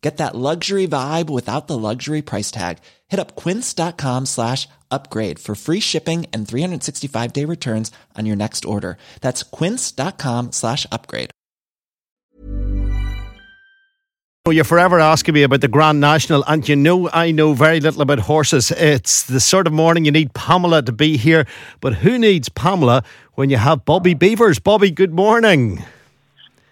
Get that luxury vibe without the luxury price tag. Hit up quince.com slash upgrade for free shipping and 365 day returns on your next order. That's quince.com slash upgrade. Well, you're forever asking me about the Grand National, and you know I know very little about horses. It's the sort of morning you need Pamela to be here, but who needs Pamela when you have Bobby Beavers? Bobby, good morning.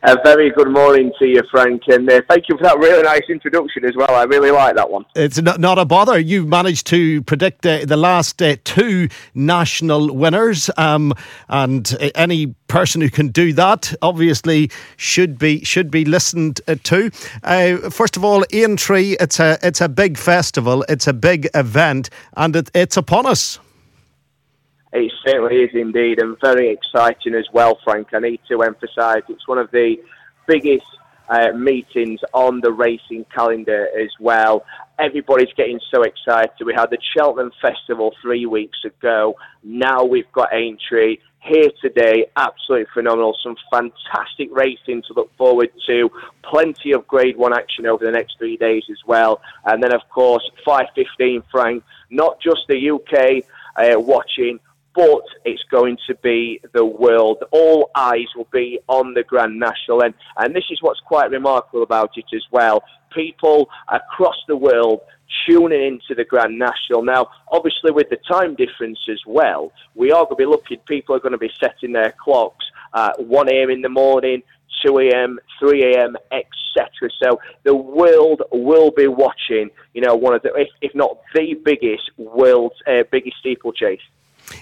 A very good morning to you, Frank, and uh, thank you for that really nice introduction as well. I really like that one. It's not, not a bother. You managed to predict uh, the last uh, two national winners, um, and uh, any person who can do that obviously should be should be listened uh, to. Uh, first of all, Aintree, it's a it's a big festival, it's a big event, and it, it's upon us. It certainly is indeed, and very exciting as well, Frank. I need to emphasise it's one of the biggest uh, meetings on the racing calendar as well. Everybody's getting so excited. We had the Cheltenham Festival three weeks ago. Now we've got Aintree here today. Absolutely phenomenal. Some fantastic racing to look forward to. Plenty of Grade One action over the next three days as well. And then, of course, 5:15, Frank. Not just the UK uh, watching but it's going to be the world. All eyes will be on the Grand National, and, and this is what's quite remarkable about it as well. People across the world tuning into the Grand National. Now, obviously, with the time difference as well, we are going to be looking, people are going to be setting their clocks at 1 a.m. in the morning, 2 a.m., 3 a.m., etc. So the world will be watching, you know, one of the, if, if not the biggest world's uh, biggest steeplechase.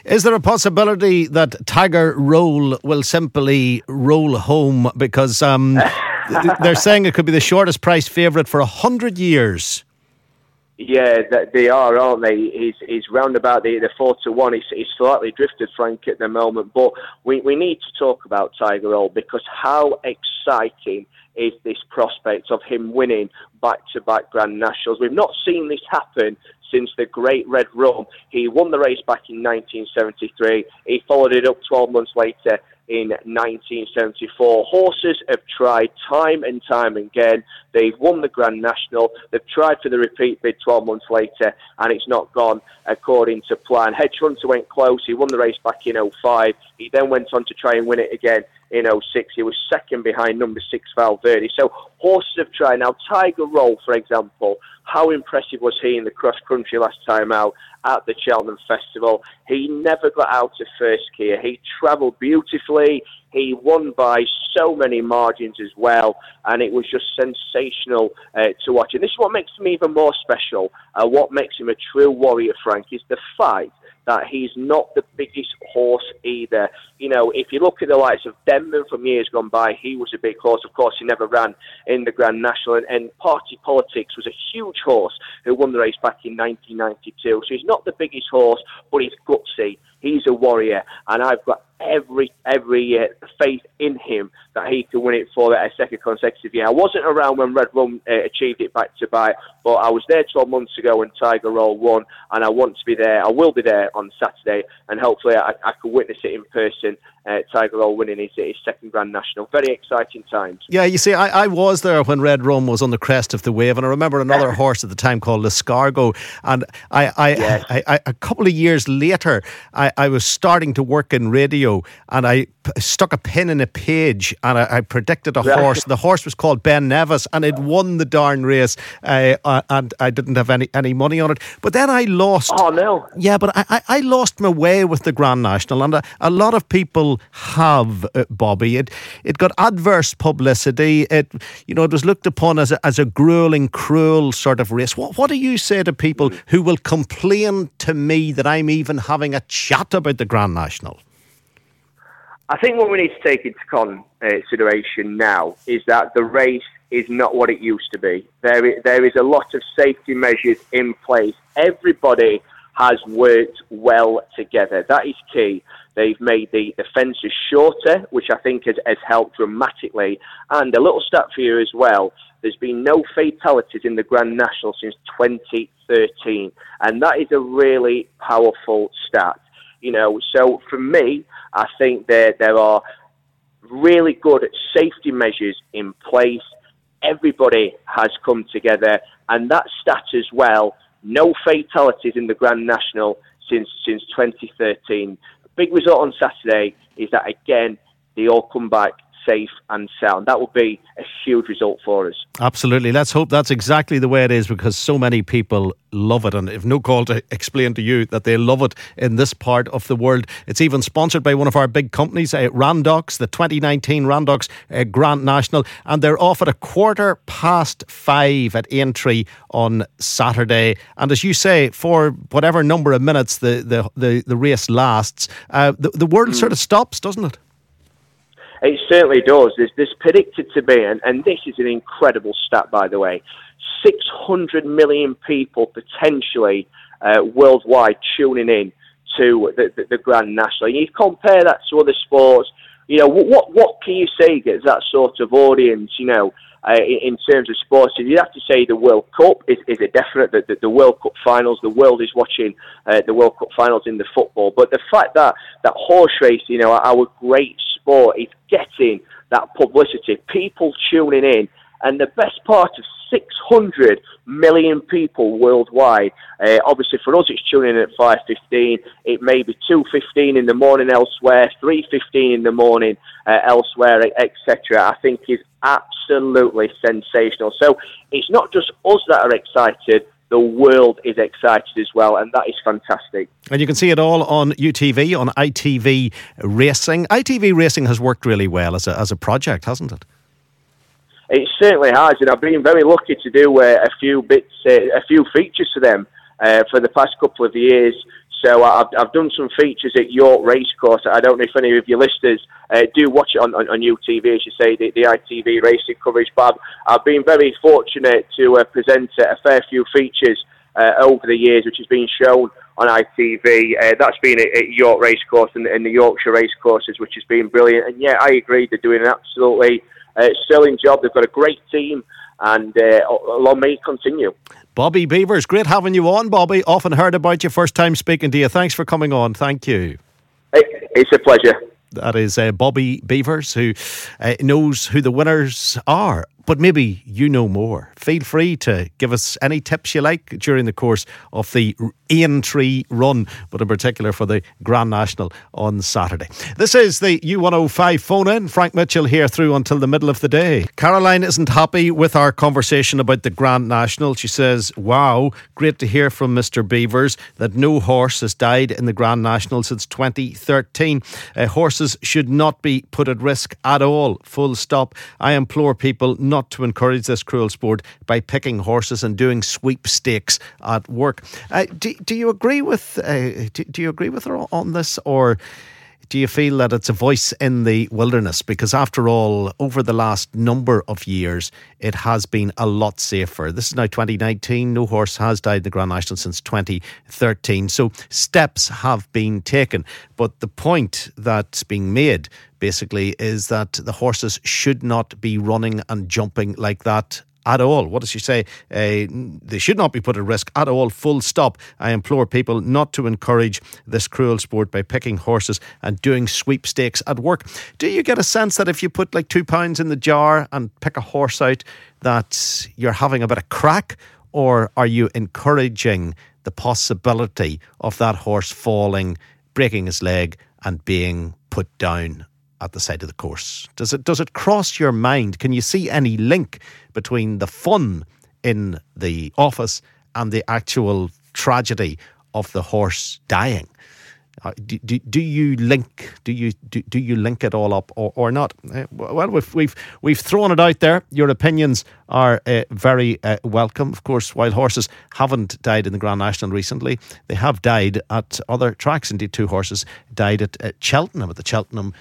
Is there a possibility that Tiger Roll will simply roll home because um, they're saying it could be the shortest priced favourite for a hundred years? Yeah, they are, aren't they? He's, he's round about the, the four to one. He's, he's slightly drifted, Frank, at the moment. But we, we need to talk about Tiger Roll because how exciting is this prospect of him winning back to back Grand Nationals. We've not seen this happen since the Great Red Rum. He won the race back in 1973. He followed it up 12 months later in 1974. Horses have tried time and time again. They've won the Grand National. They've tried for the repeat bid 12 months later, and it's not gone according to plan. Hedgehunter went close. He won the race back in 05. He then went on to try and win it again in 06. He was second behind number six Valverde. So horses have tried. Now, Tiger Roll, for example, how impressive was he in the cross country last time out at the Cheltenham Festival? He never got out of first gear. He travelled beautifully. He won by so many margins as well, and it was just sensational uh, to watch. And this is what makes him even more special. Uh, what makes him a true warrior, Frank, is the fight that he's not the biggest horse either. You know, if you look at the likes of Denman from years gone by, he was a big horse. Of course, he never ran in the Grand National, and, and Party Politics was a huge horse who won the race back in 1992. So he's not the biggest horse, but he's gutsy. He's a warrior, and I've got every every uh, faith in him that he can win it for a second consecutive year. I wasn't around when Red Rum uh, achieved it back to back, but I was there 12 months ago when Tiger Roll won, and I want to be there. I will be there on Saturday, and hopefully I, I can witness it in person. Uh, Tiger Roll winning his, his, second Grand National. Very exciting times. Yeah, you see, I, I was there when Red Rum was on the crest of the wave, and I remember another horse at the time called L'escargot. And I, I, yes. I, I, a couple of years later, I, I was starting to work in radio, and I p- stuck a pin in a page, and I, I predicted a horse. The horse was called Ben Nevis, and it won the darn race, uh, uh, and I didn't have any, any money on it. But then I lost. Oh no! Yeah, but I, I, I lost my way with the Grand National, and a, a lot of people have, uh, Bobby. It it got adverse publicity. It you know it was looked upon as a, as a grueling, cruel sort of race. What what do you say to people who will complain to me that I'm even having a chat about the Grand National? I think what we need to take into consideration now is that the race is not what it used to be. There is, there is a lot of safety measures in place. Everybody has worked well together. That is key. They've made the, fences shorter, which I think has, has helped dramatically. And a little stat for you as well there's been no fatalities in the Grand National since 2013. And that is a really powerful stat. You know, so for me, I think there, there are really good safety measures in place. Everybody has come together, and that stat as well no fatalities in the Grand National since since 2013. big result on Saturday is that again they all come back safe and sound. That would be a huge result for us. Absolutely. Let's hope that's exactly the way it is because so many people love it. And if no call to explain to you that they love it in this part of the world, it's even sponsored by one of our big companies, uh, Randox, the 2019 Randox uh, Grand National. And they're off at a quarter past five at Aintree on Saturday. And as you say, for whatever number of minutes the, the, the, the race lasts, uh, the, the world mm. sort of stops, doesn't it? It certainly does. There's, there's predicted to be, and, and this is an incredible stat, by the way, 600 million people potentially uh, worldwide tuning in to the, the, the Grand National. You compare that to other sports, you know, what, what can you say gets that sort of audience, you know, uh, in, in, terms of sports? You'd have to say the World Cup is, is a definite, that the, the, World Cup finals, the world is watching uh, the World Cup finals in the football. But the fact that, that horse race, you know, our great sport is getting that publicity, people tuning in, and the best part of 600 million people worldwide. Uh, obviously, for us, it's tuning in at 5:15. It may be 2:15 in the morning elsewhere, 3:15 in the morning uh, elsewhere, etc. I think is absolutely sensational. So it's not just us that are excited the world is excited as well, and that is fantastic. And you can see it all on UTV, on ITV Racing. ITV Racing has worked really well as a, as a project, hasn't it? It certainly has, and I've been very lucky to do uh, a few bits, uh, a few features for them uh, for the past couple of years. So I've, I've done some features at York Racecourse. I don't know if any of your listeners uh, do watch it on, on, on, UTV, as you say, the, the ITV racing coverage. But I've, I've been very fortunate to uh, present a fair few features uh, over the years, which has been shown on ITV. Uh, that's been at, at York Racecourse and, and the Yorkshire Racecourses, which has been brilliant. And yeah, I agree, they're doing an absolutely uh, sterling job. They've got a great team and uh, long may continue. Bobby Beavers, great having you on, Bobby. Often heard about you, first time speaking to you. Thanks for coming on. Thank you. It's a pleasure. That is uh, Bobby Beavers, who uh, knows who the winners are but maybe you know more. Feel free to give us any tips you like during the course of the Aintree run, but in particular for the Grand National on Saturday. This is the U105 phone in. Frank Mitchell here through until the middle of the day. Caroline isn't happy with our conversation about the Grand National. She says, Wow, great to hear from Mr. Beavers that no horse has died in the Grand National since 2013. Uh, horses should not be put at risk at all. Full stop. I implore people not not to encourage this cruel sport by picking horses and doing sweepstakes at work. Uh, do, do you agree with uh, do, do you agree with her on this or? Do you feel that it's a voice in the wilderness? Because after all, over the last number of years, it has been a lot safer. This is now 2019. No horse has died in the Grand National since 2013. So steps have been taken. But the point that's being made basically is that the horses should not be running and jumping like that at all. What does she say? Uh, they should not be put at risk at all, full stop. I implore people not to encourage this cruel sport by picking horses and doing sweepstakes at work. Do you get a sense that if you put like two pounds in the jar and pick a horse out, that you're having a bit of crack? Or are you encouraging the possibility of that horse falling, breaking his leg, and being put down at the side of the course? Does it does it cross your mind? Can you see any link between the fun in the office and the actual tragedy of the horse dying? Uh, do, do, do, you link do you do, do you link it all up or, or not? Uh, well, we've, we've we've thrown it out there. Your opinions are uh, very uh, welcome. Of course, wild horses haven't died in the Grand National recently. They have died at other tracks. Indeed, two horses died at, at Cheltenham at the Cheltenham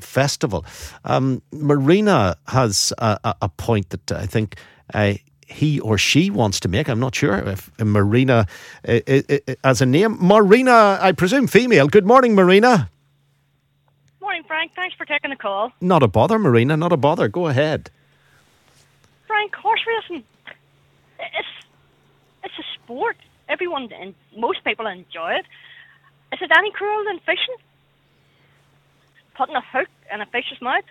Festival. Um, Marina has a, a, point that I think he or she wants to make. I'm not sure if Marina uh, uh, uh, as a name. Marina, I presume female. Good morning, Marina. Morning, Frank. Thanks for taking the call. Not a bother, Marina. Not a bother. Go ahead. Frank, horse racing. It's it's a sport. Everyone and most people enjoy it. Is it any cruel than fishing? Putting a hook in a fish's mouth?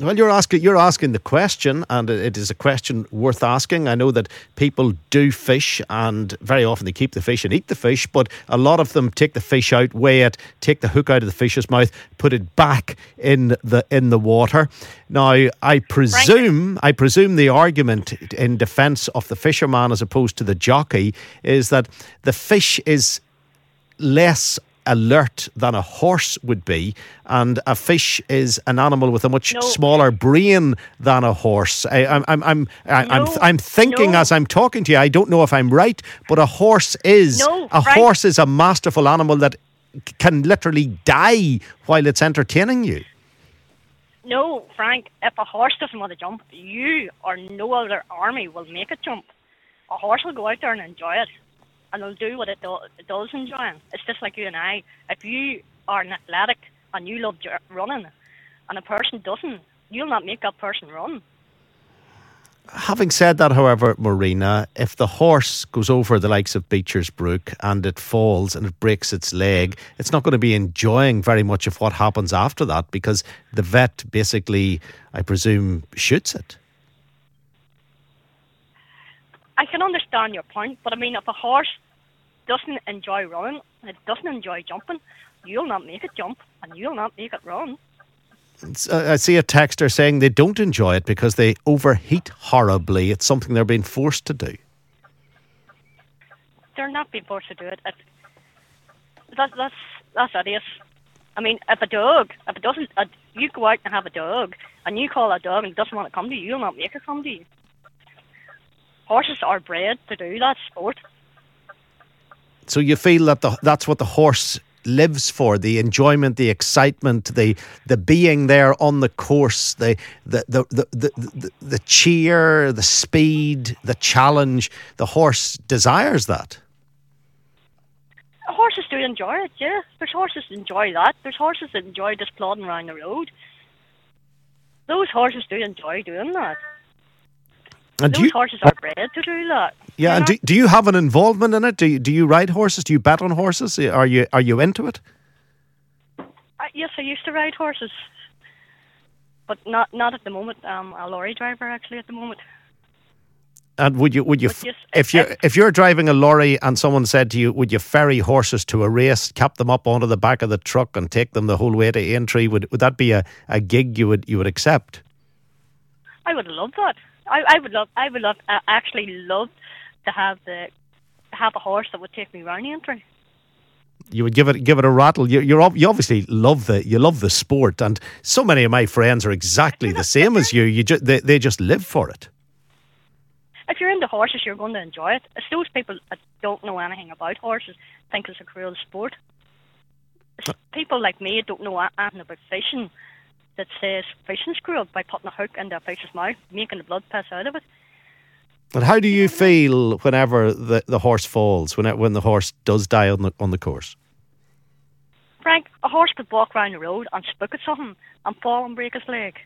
Well, you're asking you're asking the question, and it is a question worth asking. I know that people do fish, and very often they keep the fish and eat the fish, but a lot of them take the fish out, weigh it, take the hook out of the fish's mouth, put it back in the in the water. Now, I presume I presume the argument in defence of the fisherman as opposed to the jockey is that the fish is less alert than a horse would be, and a fish is an animal with a much no. smaller brain than a horse. I, am I'm, I'm, I'm, no. I'm, I'm thinking no. as I'm talking to you. I don't know if I'm right, but a horse is a horse is a masterful animal that can literally die while it's entertaining you. No, Frank. If a horse doesn't want to jump, you or no other army will make it jump. A horse will go out there and enjoy it and they'll do what it, do, it does enjoy. It's just like you and I. If you are an athletic and you love running, and a person doesn't, you'll not make that person run. Having said that, however, Marina, if the horse goes over the likes of Beecher's Brook and it falls and it breaks its leg, it's not going to be enjoying very much of what happens after that because the vet basically, I presume, shoots it. I can understand your point, but I mean, if a horse doesn't enjoy running, and it doesn't enjoy jumping, you'll not make it jump and you'll not make it run. Uh, I see a texter saying they don't enjoy it because they overheat horribly. It's something they're being forced to do. They're not being forced to do it. that, that's that's idiot. I mean, if a dog, if it doesn't, uh, you go out and have a dog, and you call a dog and it doesn't want to come to you, you'll not make it come to you horses are bred to do that sport. So you feel that the, that's what the horse lives for the enjoyment the excitement the the being there on the course the the the the, the, the, the cheer the speed the challenge. The horse desires that. Horses do enjoy it yeah. There's horses enjoy that. There's horses that enjoy just plodding around the road. Those horses do enjoy doing that Uh, Those you, horses are bred to do that. Yeah, and do, do you have an involvement in it? Do you, do you ride horses? Do you bet on horses? Uh, are you are you into it? Uh, yes, I used to ride horses, but not not at the moment. I'm a lorry driver actually at the moment. And would you would you if you if you're driving a lorry and someone said to you, would you ferry horses to a race, cap them up onto the back of the truck, and take them the whole way to Aintree? Would would that be a, a gig you would you would accept? I would love that. I, I would love, I would love, uh, actually love to have the have a horse that would take me around the Aintree. You would give it give it a rattle. You you're, you obviously love the you love the sport, and so many of my friends are exactly the same as you. You just they they just live for it. If you're into horses, you're going to enjoy it. It's those people that don't know anything about horses think it's a cruel sport. It's uh. people like me don't know anything about fishing that says screw up by putting a hook in a fish's mouth, making the blood pass out of it. And how do you feel whenever the, the horse falls, when, it, when the horse does die on the, on the course? Frank, a horse could walk around the road and spook at something and fall and break his leg.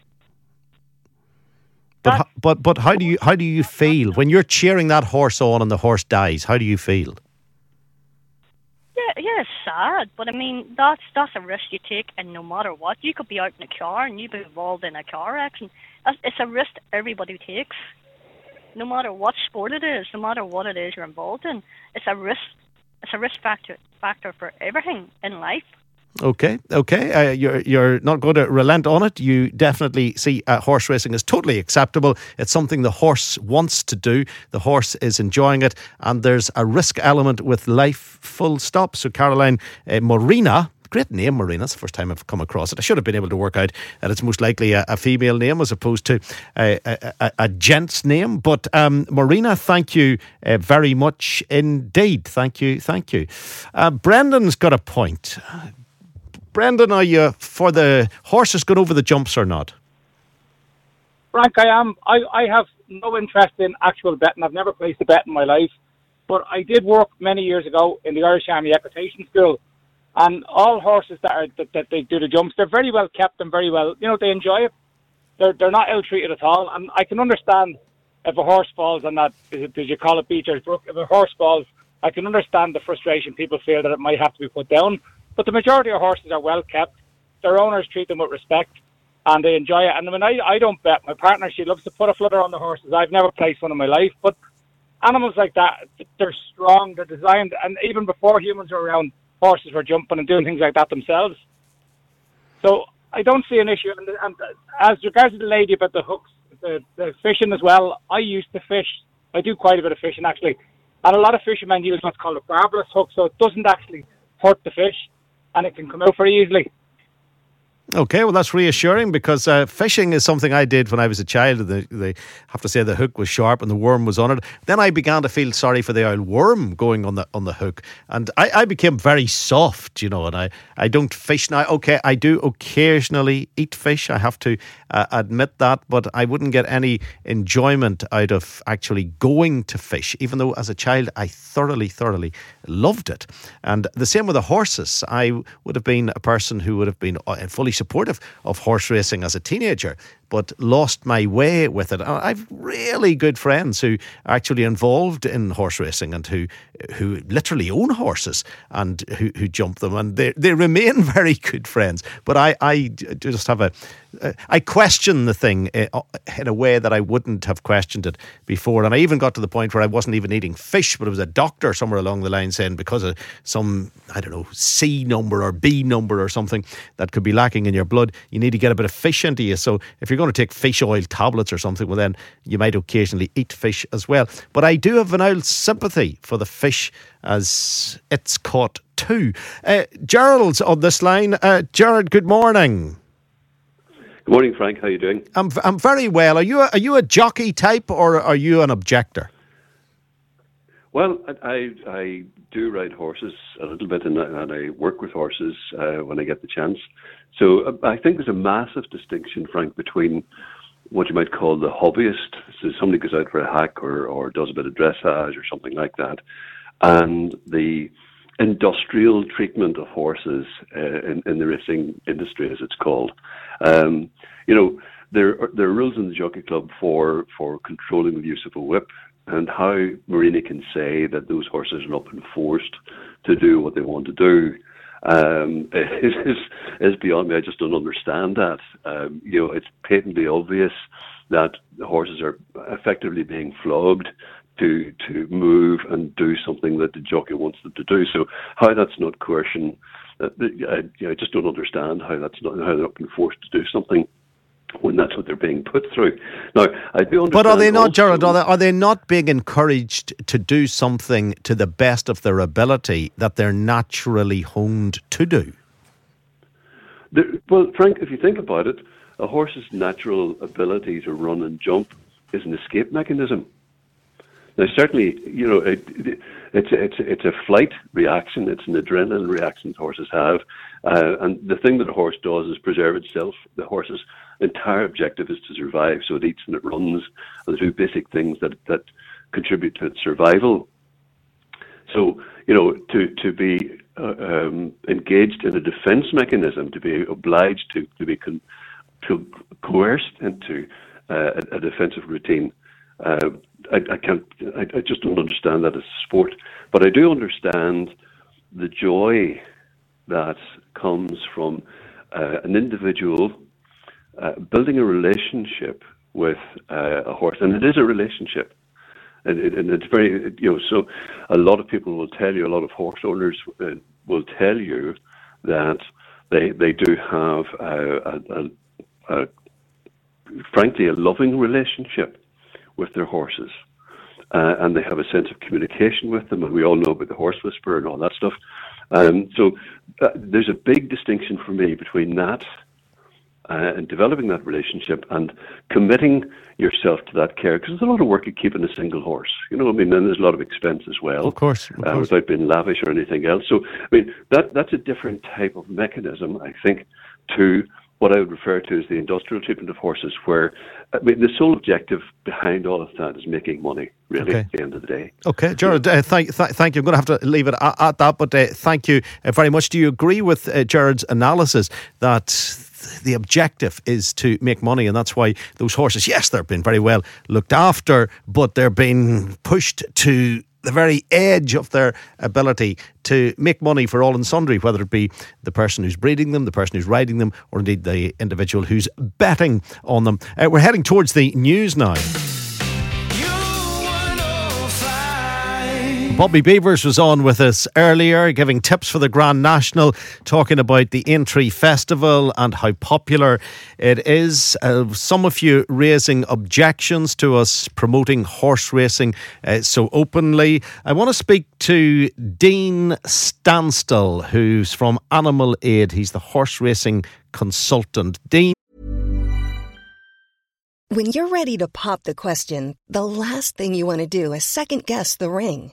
But, but but how do you how do you feel when you're cheering that horse on and the horse dies? How do you feel? Yeah, it's sad, but I mean that's that's a risk you take, and no matter what, you could be out in a car and you be involved in a car accident. It's a risk everybody takes, no matter what sport it is, no matter what it is you're involved in. It's a risk. It's a risk factor factor for everything in life. Okay, okay. Uh, you're you're not going to relent on it. You definitely see uh, horse racing is totally acceptable. It's something the horse wants to do. The horse is enjoying it, and there's a risk element with life. Full stop. So Caroline uh, great name, Marina. It's the first time I've come across it. I should have been able to work out that it's most likely a, a female name as opposed to a, a, a gent's name. But um, Marina, thank you uh, very much indeed. Thank you, thank you. Uh, Brendan's got a point. Brendan, are you for the horses going over the jumps or not? Frank, I am. I, I have no interest in actual betting. I've never placed a bet in my life. But I did work many years ago in the Irish Army Equitation School, and all horses that are that, that they do the jumps, they're very well kept and very well. You know, they enjoy it. They're they're not ill treated at all. And I can understand if a horse falls on that. Did you call it Beecher's Brook? If a horse falls, I can understand the frustration people feel that it might have to be put down. But the majority of horses are well kept. Their owners treat them with respect, and they enjoy it. And I I I don't bet. My partner she loves to put a flutter on the horses. I've never placed one in my life, but animals like that, they're strong. They're designed, and even before humans were around horses were jumping and doing things like that themselves. So I don't see an issue. And, and as regards to the lady about the hooks, the, the fishing as well, I used to fish. I do quite a bit of fishing actually. And a lot of fishermen use what's called a barbless hook, so it doesn't actually hurt the fish and it can come out very easily. Okay, well, that's reassuring because uh, fishing is something I did when I was a child. They, they have to say the hook was sharp and the worm was on it. Then I began to feel sorry for the old worm going on the on the hook, and I, I became very soft, you know. And I, I don't fish now. Okay, I do occasionally eat fish. I have to uh, admit that, but I wouldn't get any enjoyment out of actually going to fish, even though as a child I thoroughly, thoroughly loved it. And the same with the horses. I would have been a person who would have been uh, fully supportive of horse racing as a teenager, but lost my way with it. I've really good friends who are actually involved in horse racing and who who literally own horses and who, who jump them, and they they remain very good friends. But I I just have a I question the thing eh, in a way that I wouldn't have questioned it before. And I even got to the point where I wasn't even eating fish, but it was a doctor somewhere along the line saying because of some, I don't know, C number or B number or something that could be lacking in your blood, you need to get a bit of fish into you. So if you're going to take fish oil tablets or something, well, then you might occasionally eat fish as well. But I do have an old sympathy for the fish as it's caught too. Uh, Gerald's on this line. Uh, Gerald, good morning. Good morning, Frank. How are you doing? I'm I'm very well. Are you a, are you a jockey type or are you an objector? Well, I I do ride horses a little bit, and, and I work with horses uh, when I get the chance. So uh, I think there's a massive distinction, Frank, between what you might call the hobbyist. So somebody goes out for a hack or or does a bit of dressage or something like that, and the industrial treatment of horses uh, in, in the racing industry, as it's called. Um, you know, there are, there are rules in the Jockey Club for for controlling the use of a whip, and how Marina can say that those horses are not been forced to do what they want to do um, is, is beyond me. I just don't understand that. Um, you know, it's patently obvious that the horses are effectively being flogged to to move and do something that the jockey wants them to do. So how that's not coercion, uh, I, I just don't understand how that's not how they're not being forced to do something when that's what they're being put through. Now, I do understand. But are they not, Gerald? Are they, are they not being encouraged to do something to the best of their ability that they're naturally honed to do? well, Frank, if you think about it, a horse's natural ability to run and jump is an escape mechanism. Now, certainly, you know, it, it, it's it's it's a flight reaction. It's an adrenaline reaction horses have, uh, and the thing that a horse does is preserve itself. The horse's entire objective is to survive, so it eats and it runs, are the two basic things that that contribute to its survival. So, you know, to to be uh, um, engaged in a defense mechanism, to be obliged to to be con- to coerced into uh, a, a defensive routine. Uh, I, I can't. I, I, just don't understand that as a sport. But I do understand the joy that comes from uh, an individual uh, building a relationship with uh, a horse, and it is a relationship. And, it, and, it's very, you know, so a lot of people will tell you, a lot of horse owners uh, will tell you that they they do have a, a, a, frankly a loving relationship with their horses. Uh, and they have a sense of communication with them, and we all know about the horse whisperer and all that stuff. Um, so uh, there's a big distinction for me between that uh, and developing that relationship and committing yourself to that care because there's a lot of work at keeping a single horse. You know, I mean, and there's a lot of expense as well. Of course, of uh, course. without being lavish or anything else. So, I mean, that that's a different type of mechanism, I think, to what I would refer to as the industrial treatment of horses, where I mean, the sole objective behind all of that is making money, really, okay. at the end of the day. Okay, Gerard, uh, thank, th- thank you. I'm going to have to leave it at, at that, but uh, thank you uh, very much. Do you agree with uh, Gerard's analysis that the objective is to make money, and that's why those horses, yes, they're being very well looked after, but they're being pushed to the very edge of their ability to make money for all and sundry, whether it be the person who's breeding them, the person who's riding them, or indeed the individual who's betting on them. Uh, we're heading towards the news now. Bobby Beavers was on with us earlier, giving tips for the Grand National, talking about the Aintree Festival and how popular it is. Uh, some of you raising objections to us promoting horse racing uh, so openly. I want to speak to Dene Stansall, who's from Animal Aid. He's the horse racing consultant. Dene. When you're ready to pop the question, the last thing you want to do is second guess the ring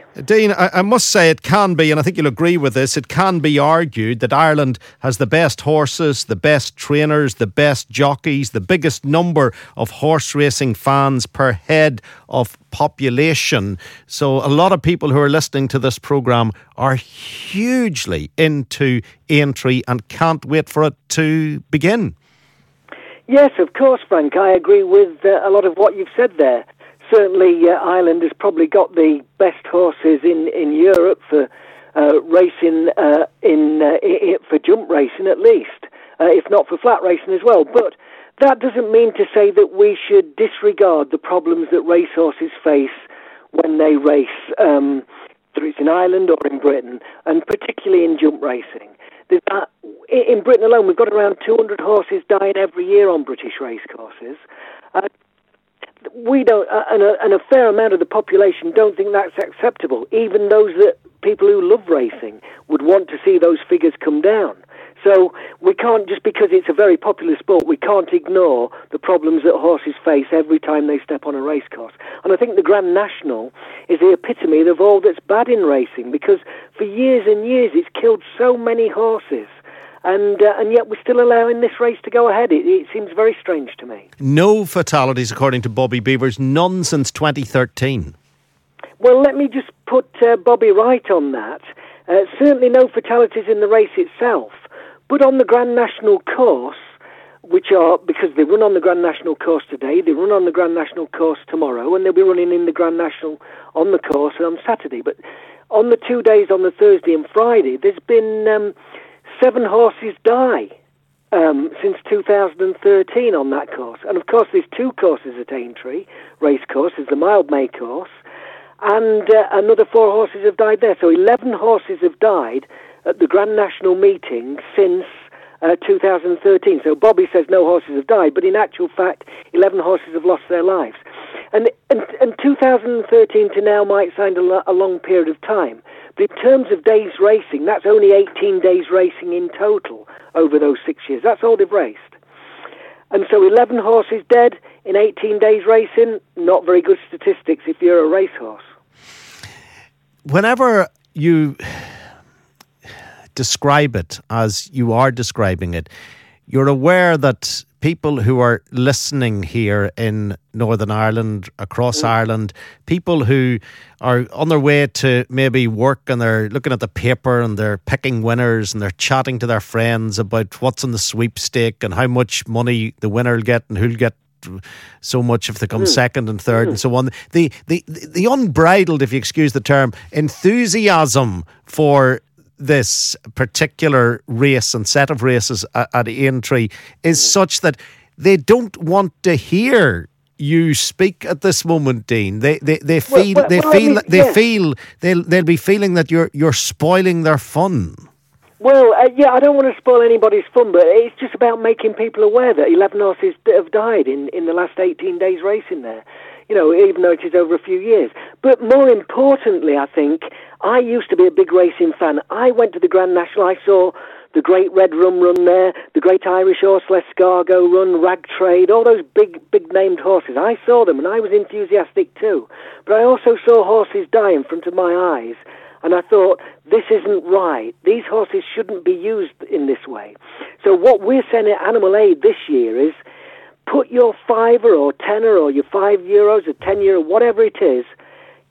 Dene, I, I, must say it can be, and I think you'll agree with this, it can be argued that Ireland has the best horses, the best trainers, the best jockeys, the biggest number of horse racing fans per head of population. So a lot of people who are listening to this programme are hugely into Aintree and can't wait for it to begin. Yes, of course, Frank. I agree with uh, a lot of what you've said there certainly uh, Ireland has probably got the best horses in, in Europe for uh, racing uh, in, uh, for jump racing at least, uh, if not for flat racing as well. But that doesn't mean to say that we should disregard the problems that racehorses face when they race, um, whether it's in Ireland or in Britain, and particularly in jump racing. in Britain alone, we've got around 200 horses dying every year on British racecourses. We don't, uh, and, a, and a fair amount of the population don't think that's acceptable. Even those that people who love racing would want to see those figures come down. So we can't just because it's a very popular sport, we can't ignore the problems that horses face every time they step on a racecourse. And I think the Grand National is the epitome of all that's bad in racing because for years and years it's killed so many horses and uh, and yet we're still allowing this race to go ahead. It, it, seems very strange to me. No fatalities, according to Bobby Beavers, none since 2013. Well, let me just put uh, Bobby right on that. Uh, certainly, no fatalities in the race itself, but on the Grand National course, which are because they run on the Grand National course today, they run on the Grand National course tomorrow, and they'll be running in the Grand National on the course on Saturday. But on the two days on the Thursday and Friday, there's been um, seven horses die um, since 2013 on that course. And of course, there's two courses at Aintree race course. There's the Mildmay course, and uh, another four horses have died there. So 11 horses have died at the Grand National meeting since uh, 2013. So Bobby says no horses have died, but in actual fact, 11 horses have lost their lives. And, and, and 2013 to now might sound a, lo- a long period of time, but in terms of days racing, that's only 18 days racing in total over those six years. That's all they've raced. And so 11 horses dead in 18 days racing, not very good statistics if you're a racehorse. Whenever you describe it as you are describing it, you're aware that people who are listening here in Northern Ireland, across mm. Ireland, people who are on their way to maybe work and they're looking at the paper and they're picking winners and they're chatting to their friends about what's in the sweepstake and how much money the winner will get and who'll get so much if they come mm. second and third mm. and so on. The, the the unbridled, if you excuse the term, enthusiasm for this particular race and set of races at, at Aintree is mm. such that they don't want to hear you speak at this moment, Dene. They they, they feel well, well, they well, feel I mean, they yeah. feel they'll they'll be feeling that you're you're spoiling their fun. Well, uh, yeah, I don't want to spoil anybody's fun, but it's just about making people aware that 11 horses have died in, in the last 18 days racing there you know, even though it is over a few years. But more importantly, I think, I used to be a big racing fan. I went to the Grand National, I saw the Great Red Rum run there, the Great Irish Horse L'escargot run, Rag Trade, all those big, big named horses. I saw them and I was enthusiastic too. But I also saw horses die in front of my eyes. And I thought, this isn't right. These horses shouldn't be used in this way. So what we're saying at Animal Aid this year is put your fiver or tenner or your five euros or ten euro, whatever it is,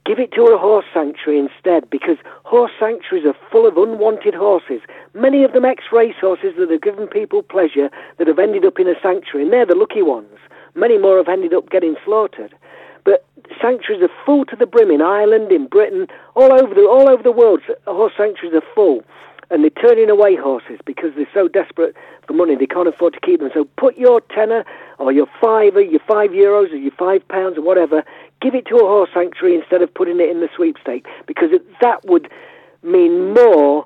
give it to a horse sanctuary instead because horse sanctuaries are full of unwanted horses. Many of them ex-race horses that have given people pleasure that have ended up in a sanctuary, and they're the lucky ones. Many more have ended up getting slaughtered. But sanctuaries are full to the brim in Ireland, in Britain, all over the all over the world. Horse sanctuaries are full and they're turning away horses because they're so desperate for money they can't afford to keep them. So put your tenner or your fiver, your five euros or your five pounds or whatever, give it to a horse sanctuary instead of putting it in the sweepstake because it, that would mean more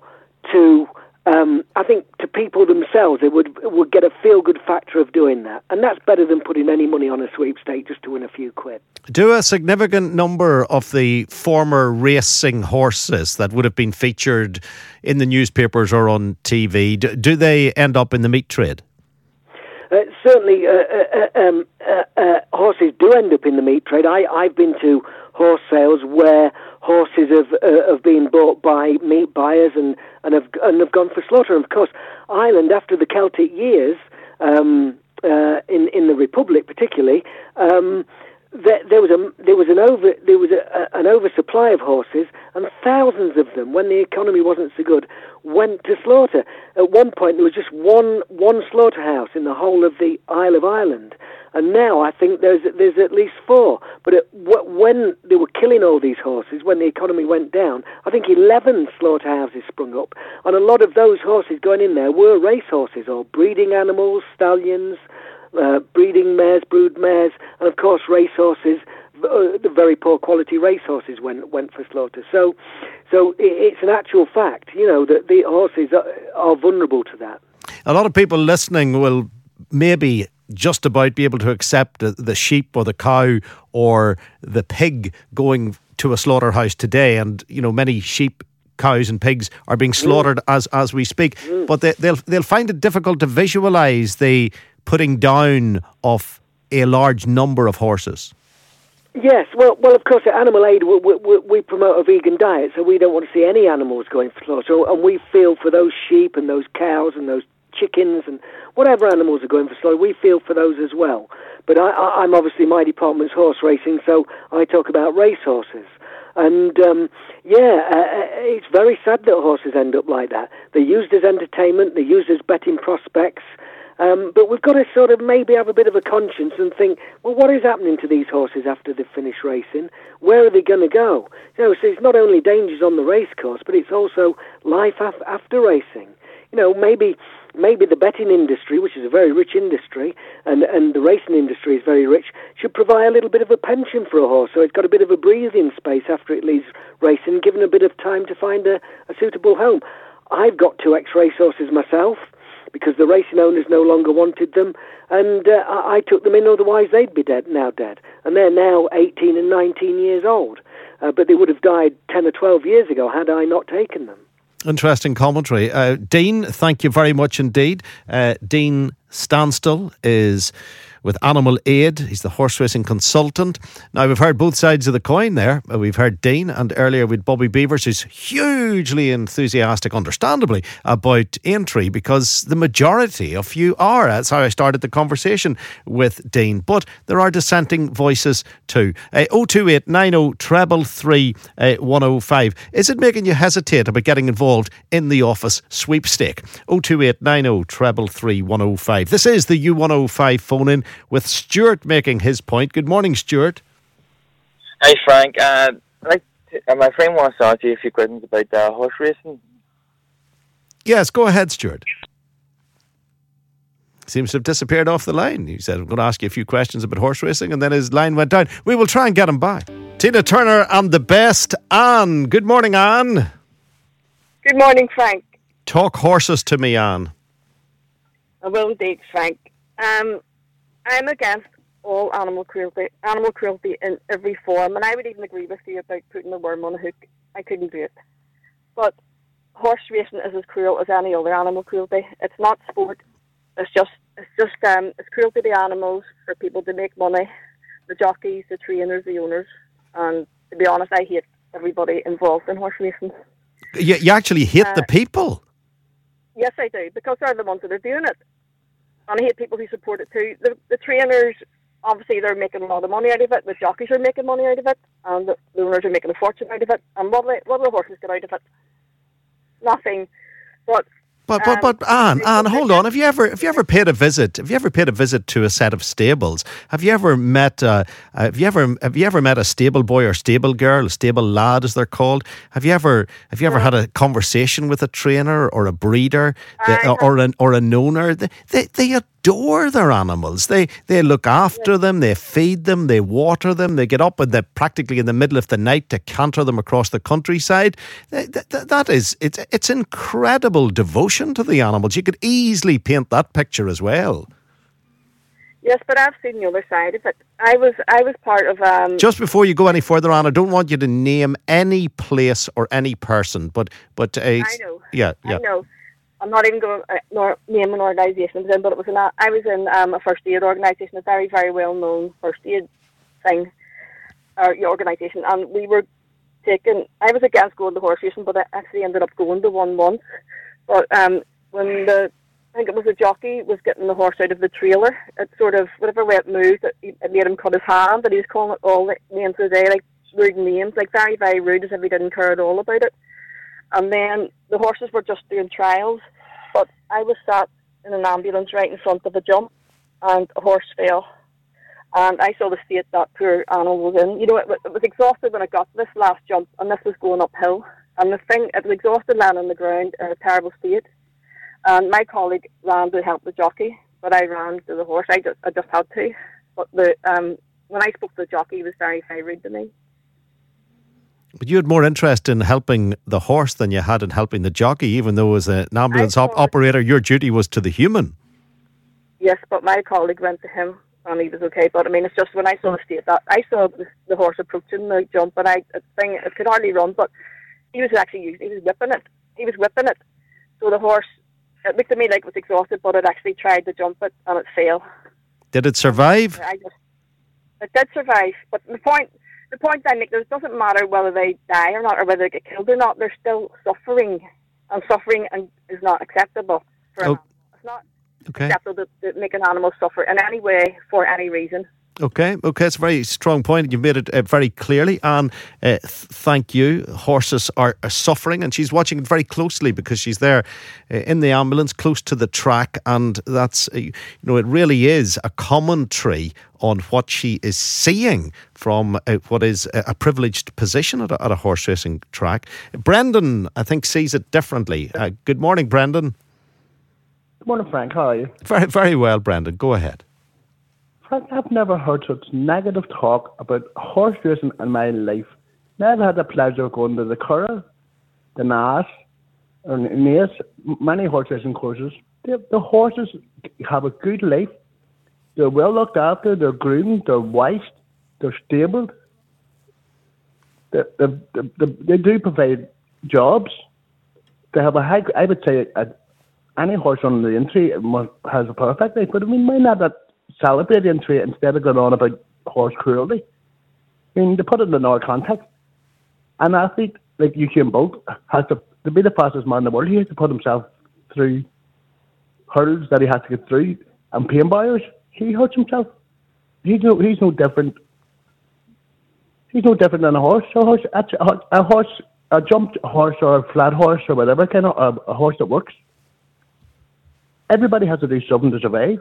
to um, I think to people themselves, it would would get a feel good factor of doing that, and that's better than putting any money on a sweepstake just to win a few quid. Do a significant number of the former racing horses that would have been featured in the newspapers or on TV do, do they end up in the meat trade? Uh, certainly, uh, uh, uh um, uh, horses do end up in the meat trade. I, I've been to horse sales where horses have have been bought by meat buyers and and have and have gone for slaughter. And of course, Ireland after the Celtic years um, in in the Republic particularly. Um, there, there, was a there was an over there was a, a, an oversupply of horses, and thousands of them, when the economy wasn't so good, went to slaughter. At one point, there was just one one slaughterhouse in the whole of the Isle of Ireland, and now I think there's there's at least four. But it, when they were killing all these horses, when the economy went down, I think eleven slaughterhouses sprung up, and a lot of those horses going in there were race horses or breeding animals, stallions uh, breeding mares, brood mares, and of course racehorses. Uh, the very poor quality racehorses went went for slaughter. So, so it, it's an actual fact, you know, that the horses are, are vulnerable to that. A lot of people listening will maybe just about be able to accept the, sheep or the cow or the pig going to a slaughterhouse today. And, you know, many sheep, cows, and pigs are being slaughtered mm. as, as we speak. Mm. But they, they'll, they'll find it difficult to visualize the putting down of a large number of horses? Yes, well, well, of course, at Animal Aid, we, we, we, promote a vegan diet, so we don't want to see any animals going for slaughter, and we feel for those sheep and those cows and those chickens and whatever animals are going for slaughter. We feel for those as well. But I, am obviously my department's horse racing, so I talk about race horses. And um, yeah, uh, uh, it's very sad that horses end up like that. They're used as entertainment. They're used as betting prospects. Um, but we've got to sort of maybe have a bit of a conscience and think, well, what is happening to these horses after they've finished racing? Where are they going to go? You know, so it's not only dangers on the racecourse, but it's also life af- after racing. You know, maybe maybe the betting industry, which is a very rich industry, and, and the racing industry is very rich, should provide a little bit of a pension for a horse so it's got a bit of a breathing space after it leaves racing, given a bit of time to find a, a suitable home. I've got two ex racehorses myself because the racing owners no longer wanted them, and uh, I, took them in. Otherwise, they'd be dead now, dead, and they're now 18 and 19 years old. Uh, but they would have died 10 or 12 years ago had I not taken them. Interesting commentary. Uh, Dene, thank you very much indeed. Uh, Dene Stansall is with Animal Aid. He's the horse racing consultant. Now, we've heard both sides of the coin there. Uh, we've heard Dene, and earlier with Bobby Beavers, who's hugely enthusiastic, understandably, about Aintree because the majority of you are. That's how I started the conversation with Dene. But there are dissenting voices too. Uh, 028 90 treble 3 uh, 105. Is it making you hesitate about getting involved in the office sweepstake? 028 90 treble 3 105. This is the U105 phone in with Stuart making his point. Good morning, Stuart. Hi, Frank. Uh, like uh, my friend wants to ask you a few questions about uh, horse racing. Yes, go ahead, Stuart. Seems to have disappeared off the line. He said, I'm going to ask you a few questions about horse racing, and then his line went down. We will try and get him back. Tina Turner and the best, Anne. Good morning, Anne. Good morning, Frank. Talk horses to me, Anne. I will indeed, Frank. Um, I'm against all animal cruelty, animal cruelty in every form, and I would even agree with you about putting a worm on a hook. I couldn't do it. But horse racing is as cruel as any other animal cruelty. It's not sport. It's just it's just um it's cruelty to the animals for people to make money, the jockeys, the trainers, the owners, and to be honest, I hate everybody involved in horse racing. You, you actually hate uh, the people. Yes, I do because they're the ones that are doing it and I hate people who support it too. The, the trainers, obviously, they're making a lot of money out of it. The jockeys are making money out of it, and the, the owners are making a fortune out of it. And what do, they, what do the horses get out of it? Nothing. But but but but um, Anne, Anne, hold on. Have you ever have you ever paid a visit? Have you ever paid a visit to a set of stables? Have you ever met? Uh, have you ever have you ever met a stable boy or stable girl, a stable lad as they're called? Have you ever have you ever had a conversation with a trainer or a breeder or, or an or owner? They, they they adore their animals. They they look after them, they feed them, they water them, they get up in the practically in the middle of the night to canter them across the countryside. That, that, that is it's it's incredible devotion to the animals. You could easily paint that picture as well. Yes, but I've seen the other side of it. I was I was part of um Just before you go any further on, I don't want you to name any place or any person, but but uh, I know. Yeah, yeah. I know. I'm not even going to uh, name an organisation but it was an, I was in um, a first aid organisation, a very, very well known first aid thing, or organisation, and we were taking, I was against going to the horse racing, but I actually ended up going to one once. But um, when the, I think it was a jockey, was getting the horse out of the trailer, it sort of, whatever way it moved, it, it made him cut his hand, and he was calling it all the names of the day, like rude names, like very, very rude, as if he didn't care at all about it. And then the horses were just doing trials, but I was sat in an ambulance right in front of a jump, and a horse fell. And I saw the state that poor animal was in. You know, it, it was exhausted when it got this last jump, and this was going uphill. And the thing, it was exhausted lying on the ground in a terrible state. And my colleague ran to help the jockey, but I ran to the horse. I just, I just had to. But the um, when I spoke to the jockey, he was very, very rude to me. But you had more interest in helping the horse than you had in helping the jockey, even though as an ambulance op- operator, your duty was to the human. Yes, but my colleague went to him and he was okay. But I mean, it's just when I saw the state that I saw the, the horse approaching the jump, and I thing it could hardly run, but he was actually he was whipping it. He was whipping it. So the horse it looked to me like it was exhausted, but it actually tried to jump it and it failed. Did it survive? I just, it did survive, but the point the point I make, it doesn't matter whether they die or not, or whether they get killed or not. They're still suffering, and suffering and is not acceptable for oh. It's not okay. acceptable to, to make an animal suffer in any way for any reason. Okay, okay, it's a very strong point. You've made it uh, very clearly, and uh, th- thank you. Horses are, are, suffering, and she's watching it very closely because she's there uh, in the ambulance, close to the track, and that's uh, you know it really is a commentary on what she is seeing from uh, what is a privileged position at a, at a, horse racing track. Brendan, I think, sees it differently. Uh, good morning, Brendan. Good morning, Frank. How are you? Very, very well, Brendan. Go ahead. Frank, I've never heard such negative talk about horse racing in my life. Never had the pleasure of going to the Curragh, the Naas, or Naas, many horse racing courses. The, the horses have a good life. They're well looked after, they're groomed, they're wised, they're stabled. They, they, they, they do provide jobs. They have a high, I would say, a, any horse on the Aintree must, has a perfect life, but I mean, why not that celebrate Aintree instead of going on about horse cruelty? I mean, to put it in our context, an athlete like Usain Bolt has to, to be the fastest man in the world. He has to put himself through hurdles that he has to get through and pain buyers. He hurts himself. He's no, he's no different. He's no different than a horse. A horse, a, a horse, a jumped horse or a flat horse or whatever kind of a, a horse that works everybody has to do something to survive.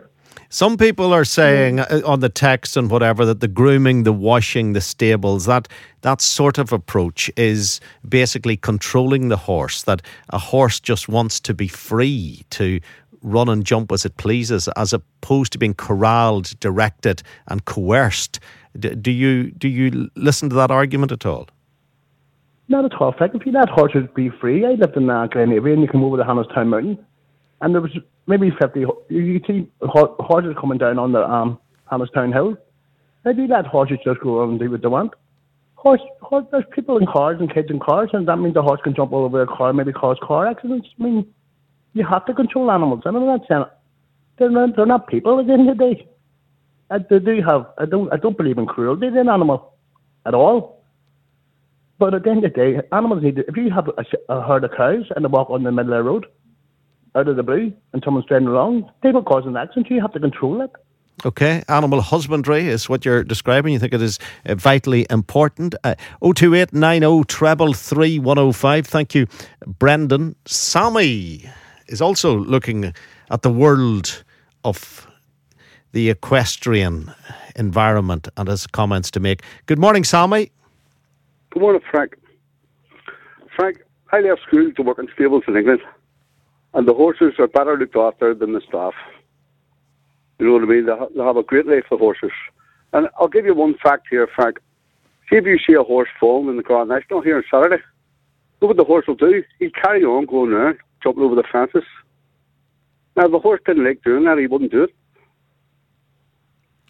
Some people are saying uh, on the text and whatever that the grooming, the washing, the stables, that that sort of approach is basically controlling the horse. That a horse just wants to be free to run and jump as it pleases, as opposed to being corralled, directed, and coerced. do you do you listen to that argument at all? Not at all. If you let horses be free, I lived in uh, Glenavy and you come over the Town Mountain, and there was maybe 50, you see horses coming down on the um, Town Hill. Do let horses just go and do what they want. Horse, horse, there's people in cars and kids in cars, and that means the horse can jump all over a car, maybe cause car accidents. I mean, you have to control animals. I'm not saying they're not, they're not people at the end of the day. I, they do have, I don't, I don't believe in cruelty to an animal at all. But at the end of the day, animals need to, if you have a, a herd of cows and they walk on the middle of the road, out of the blue and someone's driving along, they will cause an accident. You have to control it. Okay, animal husbandry is what you're describing. You think it is uh, vitally important. Uh, 02890 treble 3105. Thank you, Brendan. Sammy is also looking at the world of the equestrian environment and has comments to make. Good morning, Sammy. Good morning, Frank. Frank, I left school to work in stables in England and the horses are better looked after than the staff. You know what I mean? They, have a great life, the horses. And I'll give you one fact here, Frank. See if you see a horse falling in the Grand National here on Saturday. Look what the horse will do. He'll carry on going around, jumping over the fences. Now, the horse didn't like doing that, he wouldn't do it.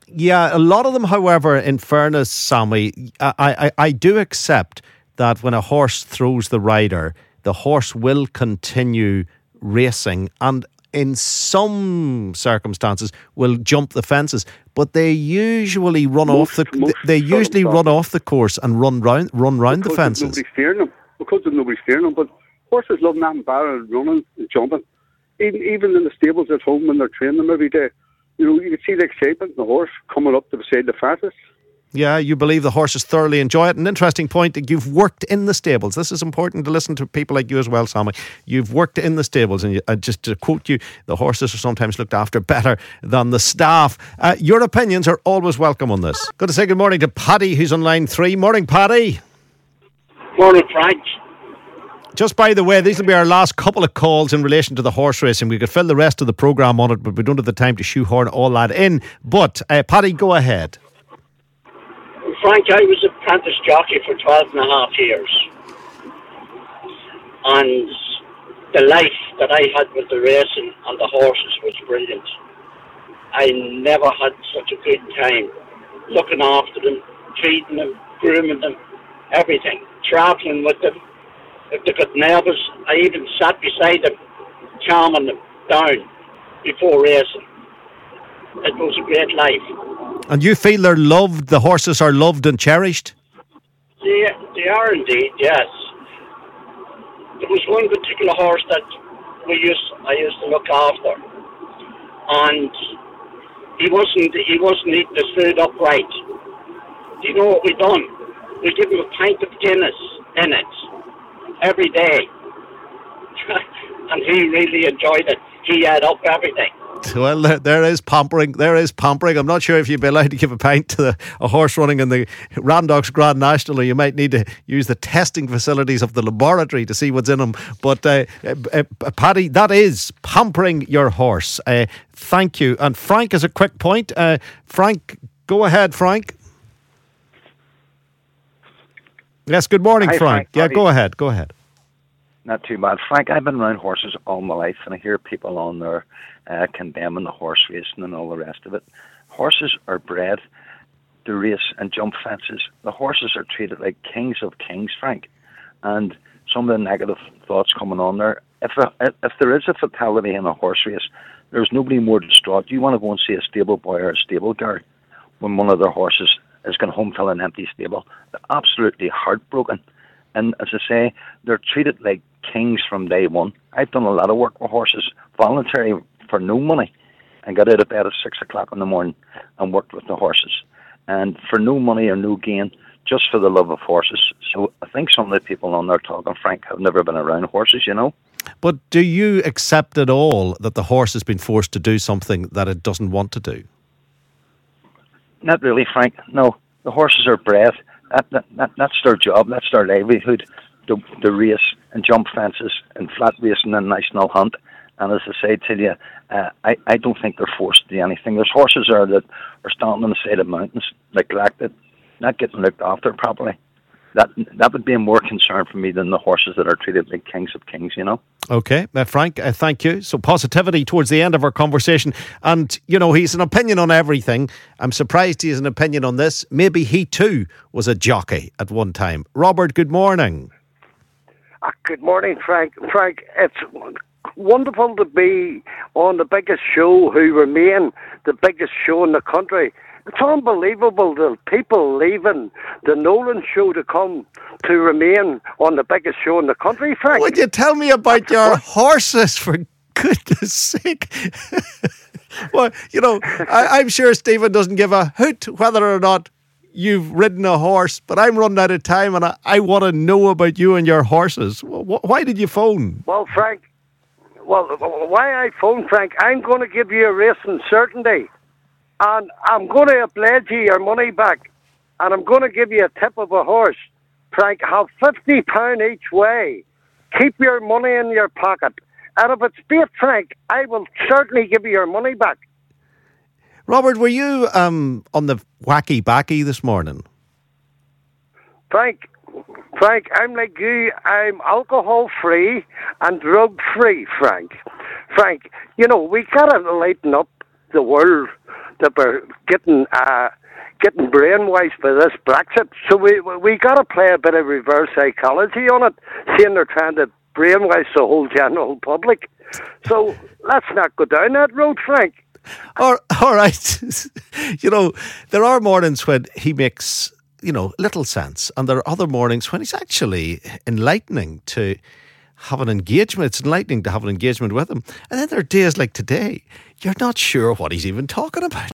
Yeah, a lot of them, however, in fairness, Sammy, I, I, I do accept that when a horse throws the rider, the horse will continue racing and in some circumstances will jump the fences, but they usually run most, off the they usually run off the course and run round run round because the fences. Nobody's steering them because there's nobody steering them. But horses love nothing better than running and jumping. Even even in the stables at home when they're training them every day, you know you can see the excitement in the horse coming up to beside the fences. Yeah, you believe the horses thoroughly enjoy it. An interesting point that you've worked in the stables. This is important to listen to people like you as well, Sammy. You've worked in the stables, and you, uh, just to quote you, the horses are sometimes looked after better than the staff. Uh, your opinions are always welcome on this. Got to say good morning to Paddy, who's on line three. Morning, Paddy. Morning, Frank. Just by the way, these will be our last couple of calls in relation to the horse racing. We could fill the rest of the programme on it, but we don't have the time to shoehorn all that in. But, uh, Paddy, go ahead. Frank, I was apprentice jockey for 12 and a half years. And the life that I had with the racing and the horses was brilliant. I never had such a good time looking after them, feeding them, grooming them, everything, travelling with them. If they got nervous, I even sat beside them, calming them down before racing. It was a great life. And you feel they're loved, the horses are loved and cherished? They, they are indeed, yes. There was one particular horse that we used, I used to look after. And he wasn't he wasn't eating his food upright. Do you know what we done? We give him a pint of Guinness in it every day, and he really enjoyed it. He had up everything. Well, there is pampering. There is pampering. I'm not sure if you'd be allowed to give a pint to the, a horse running in the Randox Grand National, or you might need to use the testing facilities of the laboratory to see what's in them. But, uh, uh, uh, Paddy, that is pampering your horse. Uh, thank you. And Frank has a quick point. Uh, Frank, go ahead, Frank. Yes, good morning, Hi, Frank. Frank. Yeah, go ahead. Go ahead. Not too bad. Frank, I've been around horses all my life, and I hear people on there uh, condemning the horse racing and all the rest of it. Horses are bred to race and jump fences. The horses are treated like kings of kings, Frank. And some of the negative thoughts coming on there. If a, if there is a fatality in a horse race, there's nobody more distraught. You want to go and see a stable boy or a stable girl when one of their horses is going home to an empty stable. They're absolutely heartbroken. And as I say, they're treated like kings from day one. I've done a lot of work with horses, voluntary for no money, and got out of bed at six o'clock in the morning and worked with the horses. And for no money or no gain, just for the love of horses. So I think some of the people on there talking, Frank, have never been around horses, you know. But do you accept at all that the horse has been forced to do something that it doesn't want to do? Not really, Frank. No, the horses are bred. That, that, that, that's their job. That's their livelihood. To, to race and jump fences and flat racing and national hunt. And as I say to you, uh, I, I don't think they're forced to do anything. There's horses there that are standing on the side of mountains, neglected, not getting looked after properly. That that would be a more concern for me than the horses that are treated like kings of kings, you know? Okay, uh, Frank, uh, thank you. So, positivity towards the end of our conversation. And, you know, he's an opinion on everything. I'm surprised he has an opinion on this. Maybe he too was a jockey at one time. Robert, good morning. Ah, Good morning, Frank. Frank, it's wonderful to be on the biggest show who remain the biggest show in the country. It's unbelievable the people leaving the Nolan show to come to remain on the biggest show in the country, Frank. Would you tell me about your horses, for goodness sake? well, you know, I, I'm sure Stephen doesn't give a hoot whether or not you've ridden a horse, but I'm running out of time and I, I want to know about you and your horses. Why did you phone? Well, Frank, well, why I phoned Frank, I'm going to give you a racing certainty. And I'm going to pledge you your money back. And I'm going to give you a tip of a horse. Frank, have £50 each way. Keep your money in your pocket. And if it's bait, Frank, I will certainly give you your money back. Robert, were you um, on the wacky backy this morning? Frank, Frank, I'm like you. I'm alcohol free and drug free, Frank. Frank, you know, we gotta lighten up the world that we're getting uh getting brainwashed by this Brexit. So we we gotta play a bit of reverse psychology on it, seeing they're trying to brainwash the whole general public. So let's not go down that road, Frank. All, all right. you know, there are mornings when he makes, you know, little sense. And there are other mornings when it's actually enlightening to have an engagement. It's enlightening to have an engagement with him. And then there are days like today, you're not sure what he's even talking about.